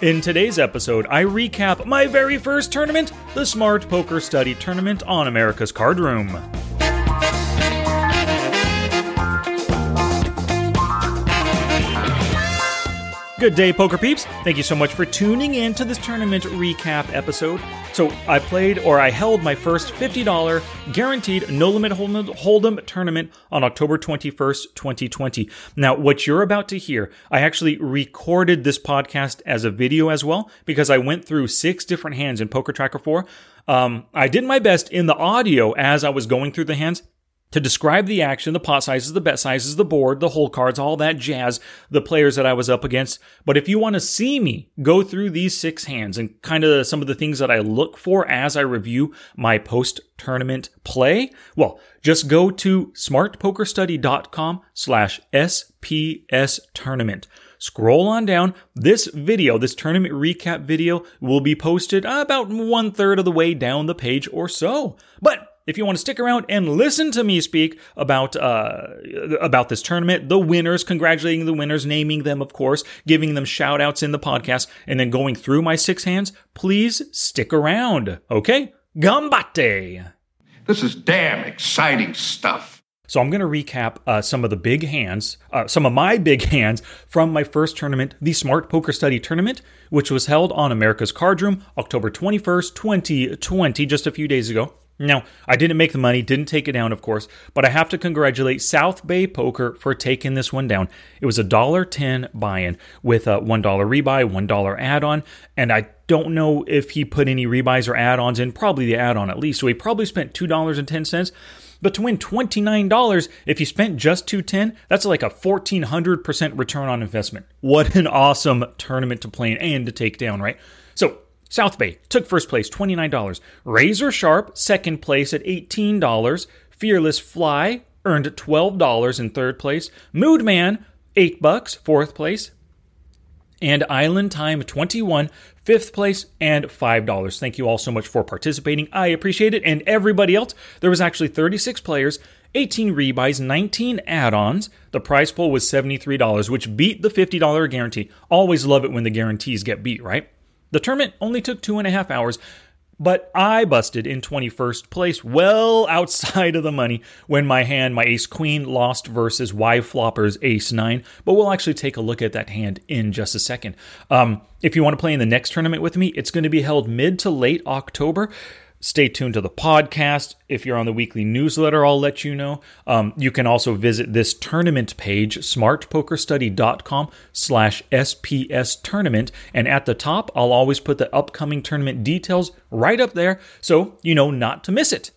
In today's episode, I recap my very first tournament, the Smart Poker Study Tournament on America's Card Room. Good day, poker peeps. Thank you so much for tuning in to this tournament recap episode. So, I played or I held my first $50 guaranteed no limit hold'em tournament on October 21st, 2020. Now, what you're about to hear, I actually recorded this podcast as a video as well because I went through six different hands in Poker Tracker 4. Um, I did my best in the audio as I was going through the hands to describe the action, the pot sizes, the bet sizes, the board, the hole cards, all that jazz, the players that I was up against. But if you want to see me go through these six hands and kind of some of the things that I look for as I review my post tournament play, well, just go to smartpokerstudy.com slash SPS tournament. Scroll on down. This video, this tournament recap video, will be posted about one third of the way down the page or so. But if you want to stick around and listen to me speak about uh, about this tournament, the winners, congratulating the winners, naming them, of course, giving them shout outs in the podcast, and then going through my six hands, please stick around. Okay? Gambate! This is damn exciting stuff. So I'm going to recap uh, some of the big hands, uh, some of my big hands from my first tournament, the Smart Poker Study Tournament, which was held on America's Card Room October 21st, 2020, just a few days ago. Now, I didn't make the money, didn't take it down, of course, but I have to congratulate South Bay Poker for taking this one down. It was a dollar ten buy-in with a one dollar rebuy, one dollar add-on, and I don't know if he put any rebuys or add-ons in. Probably the add-on at least. So he probably spent two dollars and ten cents. But to win $29, if you spent just 210, that's like a 1400% return on investment. What an awesome tournament to play in and to take down, right? So South Bay took first place, $29. Razor Sharp, second place at $18. Fearless Fly earned $12 in third place. Mood Man, 8 bucks, fourth place. And Island Time 21, fifth place, and $5. Thank you all so much for participating. I appreciate it. And everybody else, there was actually 36 players, 18 rebuys, 19 add ons. The prize pool was $73, which beat the $50 guarantee. Always love it when the guarantees get beat, right? The tournament only took two and a half hours, but I busted in 21st place, well outside of the money, when my hand, my ace queen, lost versus Y Flopper's ace nine. But we'll actually take a look at that hand in just a second. Um, if you want to play in the next tournament with me, it's going to be held mid to late October. Stay tuned to the podcast. If you're on the weekly newsletter, I'll let you know. Um, you can also visit this tournament page, smartpokerstudy.com slash SPS tournament. And at the top, I'll always put the upcoming tournament details right up there so you know not to miss it.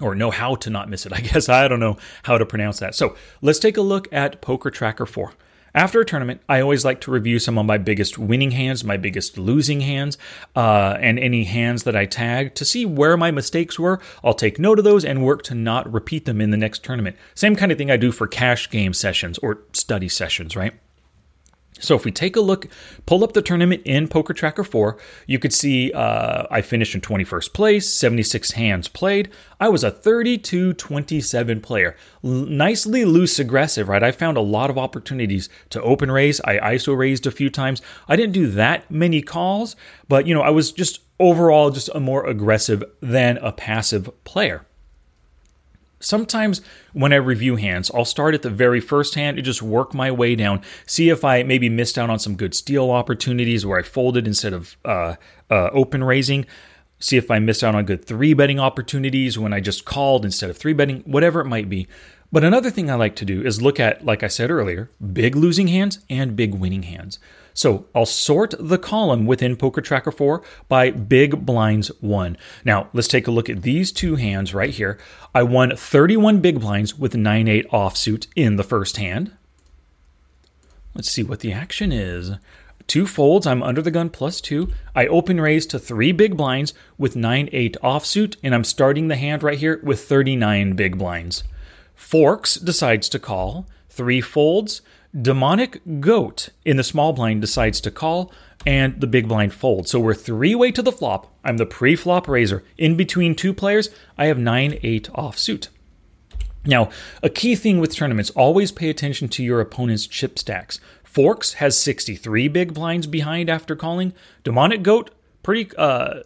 Or know how to not miss it. I guess I don't know how to pronounce that. So let's take a look at Poker Tracker 4. After a tournament, I always like to review some of my biggest winning hands, my biggest losing hands, uh, and any hands that I tag to see where my mistakes were. I'll take note of those and work to not repeat them in the next tournament. Same kind of thing I do for cash game sessions or study sessions, right? So if we take a look, pull up the tournament in Poker Tracker 4, you could see uh, I finished in 21st place, 76 hands played. I was a 32-27 player. L- nicely loose aggressive, right? I found a lot of opportunities to open raise. I ISO raised a few times. I didn't do that many calls, but you know, I was just overall just a more aggressive than a passive player. Sometimes when I review hands, I'll start at the very first hand and just work my way down, see if I maybe missed out on some good steal opportunities where I folded instead of uh, uh, open raising. See if I missed out on good three betting opportunities when I just called instead of three betting, whatever it might be. But another thing I like to do is look at, like I said earlier, big losing hands and big winning hands. So I'll sort the column within Poker Tracker 4 by big blinds 1. Now, let's take a look at these two hands right here. I won 31 big blinds with 9 8 offsuit in the first hand. Let's see what the action is. Two folds, I'm under the gun plus two. I open raise to three big blinds with 9 8 offsuit, and I'm starting the hand right here with 39 big blinds. Forks decides to call. Three folds. Demonic Goat in the small blind decides to call, and the big blind folds. So we're three way to the flop. I'm the pre flop raiser. In between two players, I have 9 8 offsuit. Now, a key thing with tournaments always pay attention to your opponent's chip stacks. Forks has 63 big blinds behind after calling. Demonic Goat, pretty uh,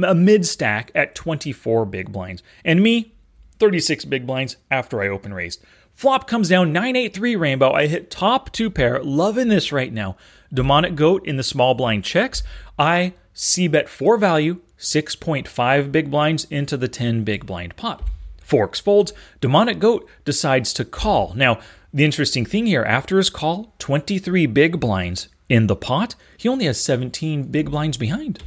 a mid stack at 24 big blinds. And me, 36 big blinds after I open raised. Flop comes down 983 rainbow. I hit top two pair. Loving this right now. Demonic Goat in the small blind checks. I C bet for value 6.5 big blinds into the 10 big blind pot. Forks folds. Demonic Goat decides to call. Now, the interesting thing here, after his call, 23 big blinds in the pot, he only has 17 big blinds behind.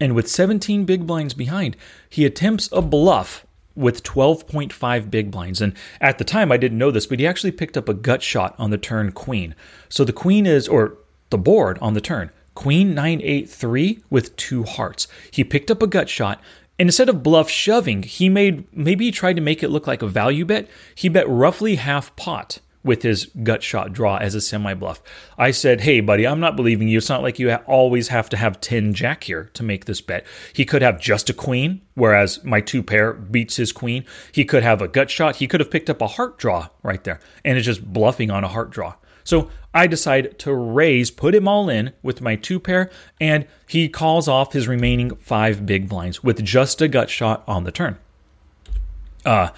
And with 17 big blinds behind, he attempts a bluff with 12.5 big blinds. And at the time, I didn't know this, but he actually picked up a gut shot on the turn queen. So the queen is, or the board on the turn, queen 983 with two hearts. He picked up a gut shot. And instead of bluff shoving, he made, maybe he tried to make it look like a value bet. He bet roughly half pot with his gut shot draw as a semi bluff. I said, Hey, buddy, I'm not believing you. It's not like you always have to have 10 jack here to make this bet. He could have just a queen, whereas my two pair beats his queen. He could have a gut shot. He could have picked up a heart draw right there and is just bluffing on a heart draw. So I decide to raise, put him all in with my two pair, and he calls off his remaining five big blinds with just a gut shot on the turn. Uh,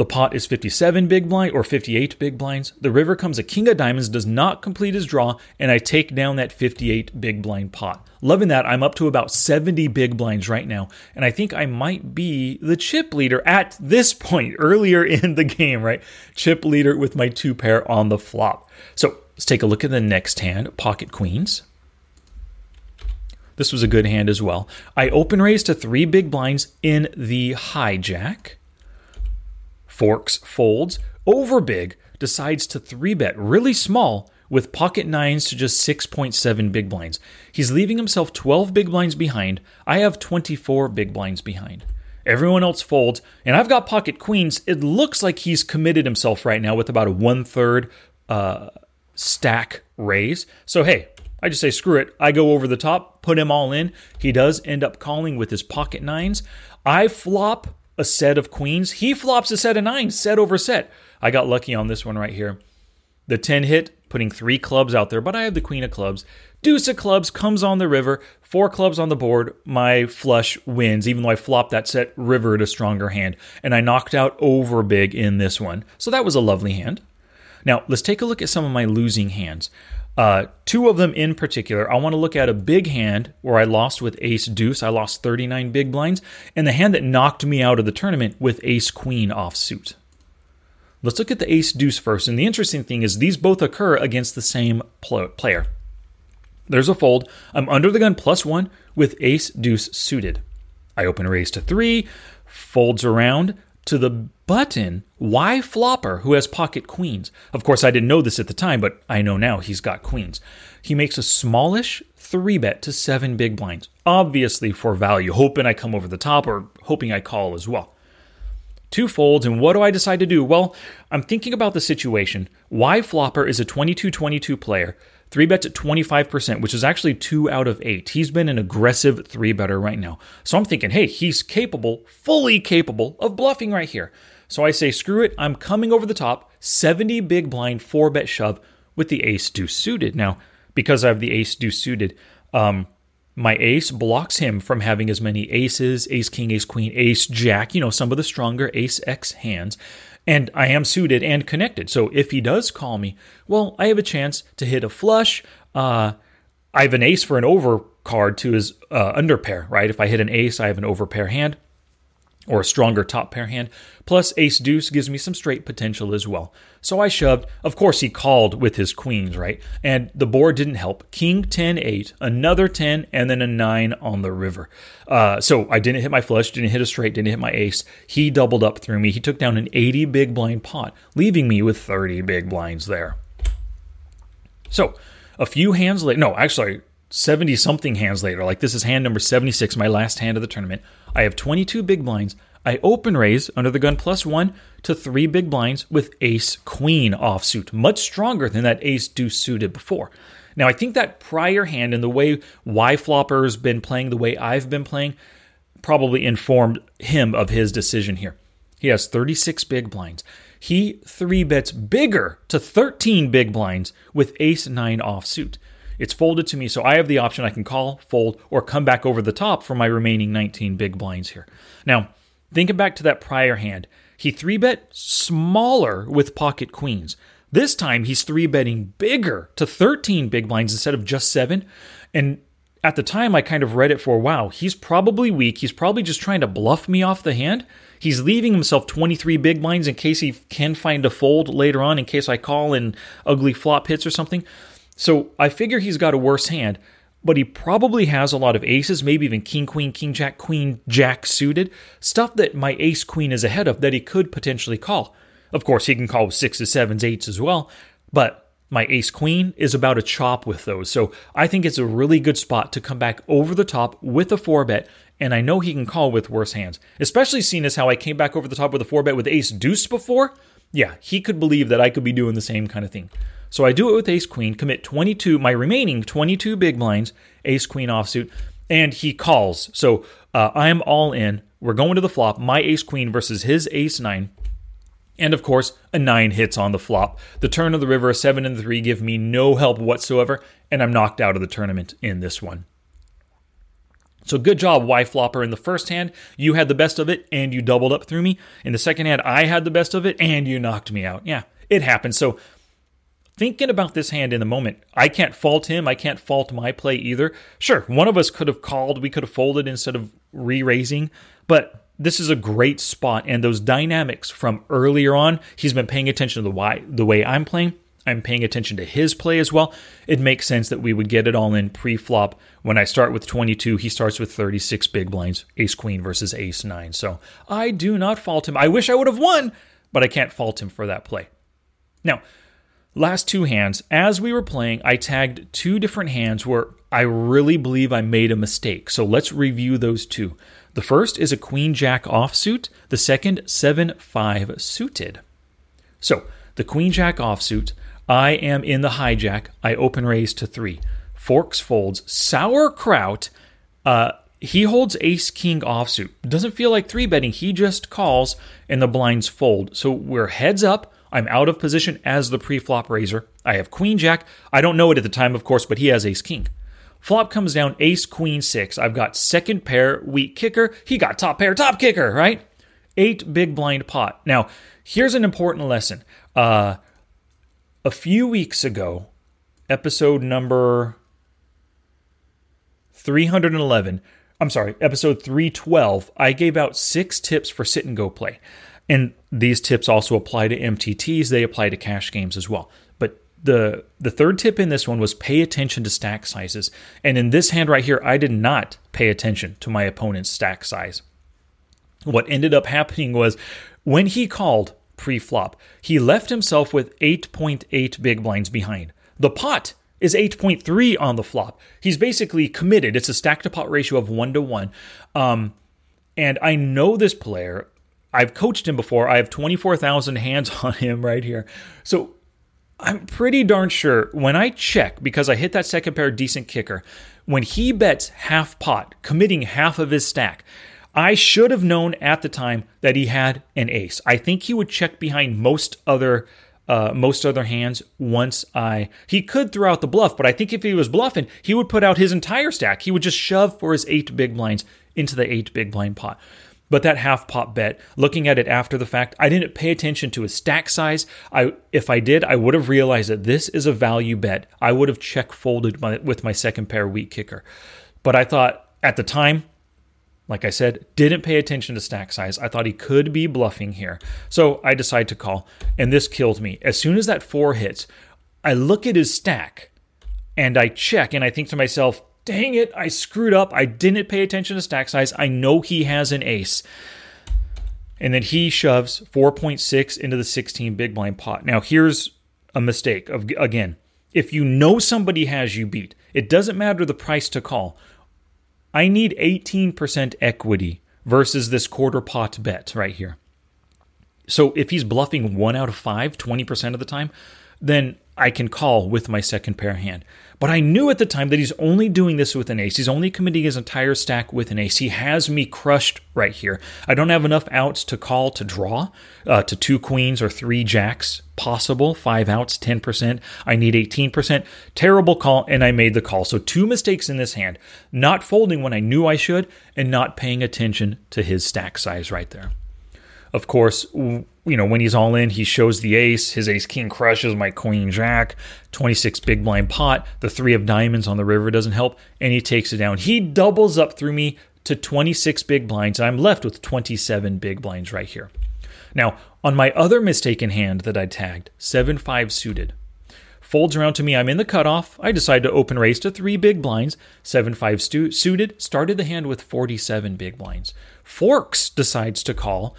the pot is 57 big blind or 58 big blinds. The river comes a king of diamonds, does not complete his draw, and I take down that 58 big blind pot. Loving that. I'm up to about 70 big blinds right now, and I think I might be the chip leader at this point earlier in the game, right? Chip leader with my two pair on the flop. So let's take a look at the next hand pocket queens. This was a good hand as well. I open raise to three big blinds in the hijack. Forks folds. Overbig decides to 3 bet really small with pocket nines to just 6.7 big blinds. He's leaving himself 12 big blinds behind. I have 24 big blinds behind. Everyone else folds, and I've got pocket queens. It looks like he's committed himself right now with about a one third uh, stack raise. So, hey, I just say screw it. I go over the top, put him all in. He does end up calling with his pocket nines. I flop a set of queens. He flops a set of nines, set over set. I got lucky on this one right here. The 10 hit, putting three clubs out there, but I have the queen of clubs. Deuce of clubs comes on the river, four clubs on the board. My flush wins, even though I flopped that set river at a stronger hand, and I knocked out over big in this one. So that was a lovely hand. Now, let's take a look at some of my losing hands. Uh, two of them in particular, I want to look at a big hand where I lost with ace deuce. I lost 39 big blinds, and the hand that knocked me out of the tournament with ace queen offsuit. Let's look at the ace deuce first. And the interesting thing is, these both occur against the same pl- player. There's a fold. I'm under the gun plus one with ace deuce suited. I open raise to three, folds around to the button Y Flopper who has pocket queens? Of course i didn't know this at the time but i know now he's got queens. He makes a smallish three bet to seven big blinds obviously for value hoping i come over the top or hoping i call as well. Two folds and what do i decide to do? Well i'm thinking about the situation. Y Flopper is a 22-22 player Three bets at 25%, which is actually two out of eight. He's been an aggressive three better right now. So I'm thinking, hey, he's capable, fully capable of bluffing right here. So I say, screw it, I'm coming over the top, 70 big blind, four bet shove with the ace deuce suited. Now, because I have the ace deuce suited, um, my ace blocks him from having as many aces, ace king, ace queen, ace jack, you know, some of the stronger ace x hands. And I am suited and connected. So if he does call me, well, I have a chance to hit a flush. Uh, I have an ace for an over card to his uh, under pair, right? If I hit an ace, I have an over pair hand or a stronger top pair hand. Plus, ace deuce gives me some straight potential as well. So I shoved. Of course, he called with his queens, right? And the board didn't help. King 10 8, another 10, and then a 9 on the river. Uh, so I didn't hit my flush, didn't hit a straight, didn't hit my ace. He doubled up through me. He took down an 80 big blind pot, leaving me with 30 big blinds there. So a few hands later, no, actually, 70 something hands later, like this is hand number 76, my last hand of the tournament. I have 22 big blinds. I open raise under the gun plus one to three big blinds with ace queen offsuit, much stronger than that ace deuce suited before. Now, I think that prior hand and the way Y Flopper's been playing the way I've been playing probably informed him of his decision here. He has 36 big blinds. He three bets bigger to 13 big blinds with ace 9 offsuit. It's folded to me, so I have the option I can call, fold, or come back over the top for my remaining 19 big blinds here. Now, thinking back to that prior hand, he three bet smaller with pocket queens. This time he's three betting bigger to 13 big blinds instead of just seven. And at the time, I kind of read it for wow, he's probably weak. He's probably just trying to bluff me off the hand. He's leaving himself 23 big blinds in case he can find a fold later on, in case I call and ugly flop hits or something. So I figure he's got a worse hand, but he probably has a lot of aces, maybe even king, queen, king, jack, queen, jack suited, stuff that my ace queen is ahead of that he could potentially call. Of course, he can call with sixes, sevens, eights as well, but my ace queen is about a chop with those. So I think it's a really good spot to come back over the top with a four bet, and I know he can call with worse hands, especially seeing as how I came back over the top with a four bet with ace deuce before. Yeah, he could believe that I could be doing the same kind of thing. So I do it with ace queen, commit 22, my remaining 22 big blinds, ace queen offsuit, and he calls. So uh, I'm all in. We're going to the flop, my ace queen versus his ace nine. And of course, a 9 hits on the flop. The turn of the river, a 7 and 3 give me no help whatsoever, and I'm knocked out of the tournament in this one. So good job, Y Flopper. In the first hand, you had the best of it and you doubled up through me. In the second hand, I had the best of it and you knocked me out. Yeah, it happened. So thinking about this hand in the moment, I can't fault him. I can't fault my play either. Sure, one of us could have called, we could have folded instead of re raising, but this is a great spot. And those dynamics from earlier on, he's been paying attention to the, why, the way I'm playing. I'm paying attention to his play as well. It makes sense that we would get it all in pre flop. When I start with 22, he starts with 36 big blinds, ace queen versus ace nine. So I do not fault him. I wish I would have won, but I can't fault him for that play. Now, Last two hands, as we were playing, I tagged two different hands where I really believe I made a mistake. So let's review those two. The first is a Queen Jack offsuit, the second, 7 5 suited. So the Queen Jack offsuit, I am in the hijack. I open raise to 3. Forks folds, sauerkraut. Uh, he holds ace king offsuit. Doesn't feel like three betting. He just calls and the blinds fold. So we're heads up. I'm out of position as the pre-flop raiser. I have queen jack. I don't know it at the time, of course, but he has ace king. Flop comes down ace queen six. I've got second pair, weak kicker. He got top pair, top kicker, right? Eight big blind pot. Now, here's an important lesson. Uh, a few weeks ago, episode number 311, I'm sorry, episode 312, I gave out six tips for sit and go play. And these tips also apply to MTTs, they apply to cash games as well. But the the third tip in this one was pay attention to stack sizes. And in this hand right here, I did not pay attention to my opponent's stack size. What ended up happening was when he called pre-flop, he left himself with 8.8 big blinds behind. The pot is 8.3 on the flop. He's basically committed. It's a stack to pot ratio of 1 to 1. Um, and I know this player. I've coached him before. I have 24,000 hands on him right here. So I'm pretty darn sure when I check, because I hit that second pair decent kicker, when he bets half pot, committing half of his stack, I should have known at the time that he had an ace. I think he would check behind most other uh, most other hands once I he could throw out the bluff, but I think if he was bluffing, he would put out his entire stack. He would just shove for his eight big blinds into the eight big blind pot. But that half pot bet, looking at it after the fact, I didn't pay attention to his stack size. I if I did, I would have realized that this is a value bet. I would have check folded my, with my second pair weak kicker. But I thought at the time, like I said, didn't pay attention to stack size. I thought he could be bluffing here. So I decide to call, and this killed me. As soon as that four hits, I look at his stack and I check and I think to myself, dang it, I screwed up. I didn't pay attention to stack size. I know he has an ace. And then he shoves 4.6 into the 16 big blind pot. Now, here's a mistake of again, if you know somebody has you beat, it doesn't matter the price to call. I need 18% equity versus this quarter pot bet right here. So if he's bluffing one out of five, 20% of the time, then I can call with my second pair hand. But I knew at the time that he's only doing this with an ace. He's only committing his entire stack with an ace. He has me crushed right here. I don't have enough outs to call to draw uh, to two queens or three jacks possible. Five outs, 10%. I need 18%. Terrible call, and I made the call. So two mistakes in this hand. Not folding when I knew I should, and not paying attention to his stack size right there. Of course, you know, when he's all in, he shows the ace. His ace king crushes my queen jack. 26 big blind pot. The three of diamonds on the river doesn't help, and he takes it down. He doubles up through me to 26 big blinds. I'm left with 27 big blinds right here. Now, on my other mistaken hand that I tagged, 7 5 suited, folds around to me. I'm in the cutoff. I decide to open raise to three big blinds. 7 5 stu- suited, started the hand with 47 big blinds. Forks decides to call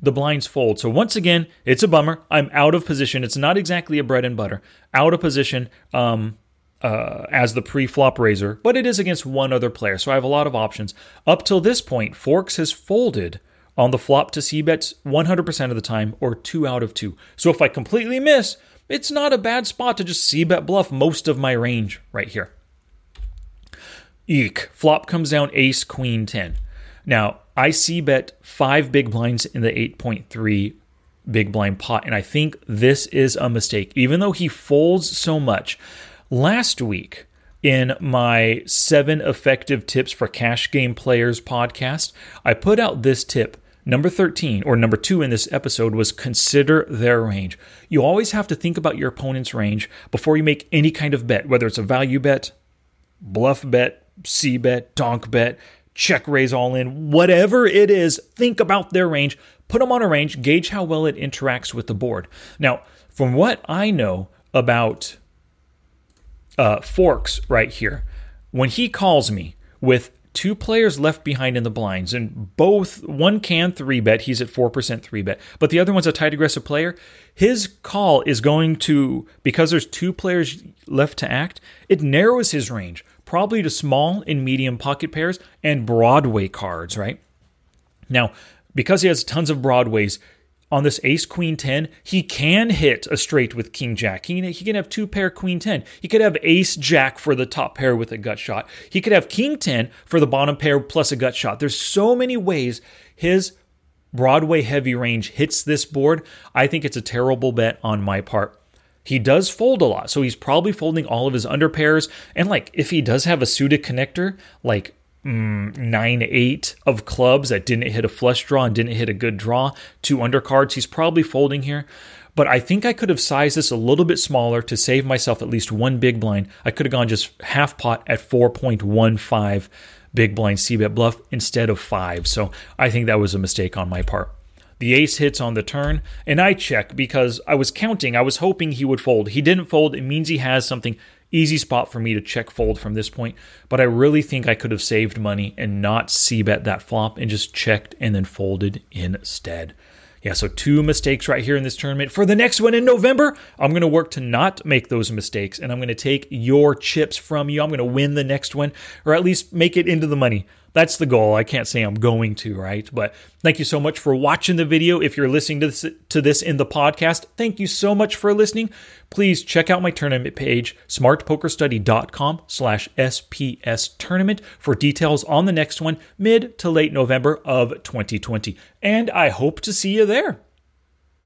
the blinds fold. So once again, it's a bummer. I'm out of position. It's not exactly a bread and butter. Out of position um, uh, as the pre-flop raiser, but it is against one other player, so I have a lot of options. Up till this point, Forks has folded on the flop to C bets 100% of the time, or two out of two. So if I completely miss, it's not a bad spot to just C bet bluff most of my range right here. Eek. Flop comes down ace, queen, 10. Now, I C bet five big blinds in the 8.3 big blind pot, and I think this is a mistake. Even though he folds so much, last week in my seven effective tips for cash game players podcast, I put out this tip. Number 13, or number two in this episode, was consider their range. You always have to think about your opponent's range before you make any kind of bet, whether it's a value bet, bluff bet, C bet, donk bet check raise all in, whatever it is, think about their range, put them on a range, gauge how well it interacts with the board. Now, from what I know about uh, Forks right here, when he calls me with two players left behind in the blinds, and both one can three bet, he's at 4% three bet, but the other one's a tight aggressive player. His call is going to, because there's two players left to act, it narrows his range probably to small and medium pocket pairs and Broadway cards, right? Now, because he has tons of Broadways, on this ace queen 10 he can hit a straight with king jack. He, he can have two pair queen 10 he could have ace jack for the top pair with a gut shot. He could have king 10 for the bottom pair plus a gut shot. There's so many ways his broadway heavy range hits this board. I think it's a terrible bet on my part he does fold a lot, so he's probably folding all of his under pairs. And like, if he does have a suited connector, like mm, nine eight of clubs that didn't hit a flush draw and didn't hit a good draw, two undercards, he's probably folding here. But I think I could have sized this a little bit smaller to save myself at least one big blind. I could have gone just half pot at 4.15 big blind C bet bluff instead of five. So I think that was a mistake on my part. The ace hits on the turn, and I check because I was counting. I was hoping he would fold. He didn't fold. It means he has something easy spot for me to check fold from this point. But I really think I could have saved money and not C bet that flop and just checked and then folded instead. Yeah, so two mistakes right here in this tournament. For the next one in November, I'm going to work to not make those mistakes and I'm going to take your chips from you. I'm going to win the next one or at least make it into the money that's the goal. I can't say I'm going to, right? But thank you so much for watching the video. If you're listening to this, to this in the podcast, thank you so much for listening. Please check out my tournament page, smartpokerstudy.com slash SPS tournament for details on the next one, mid to late November of 2020. And I hope to see you there.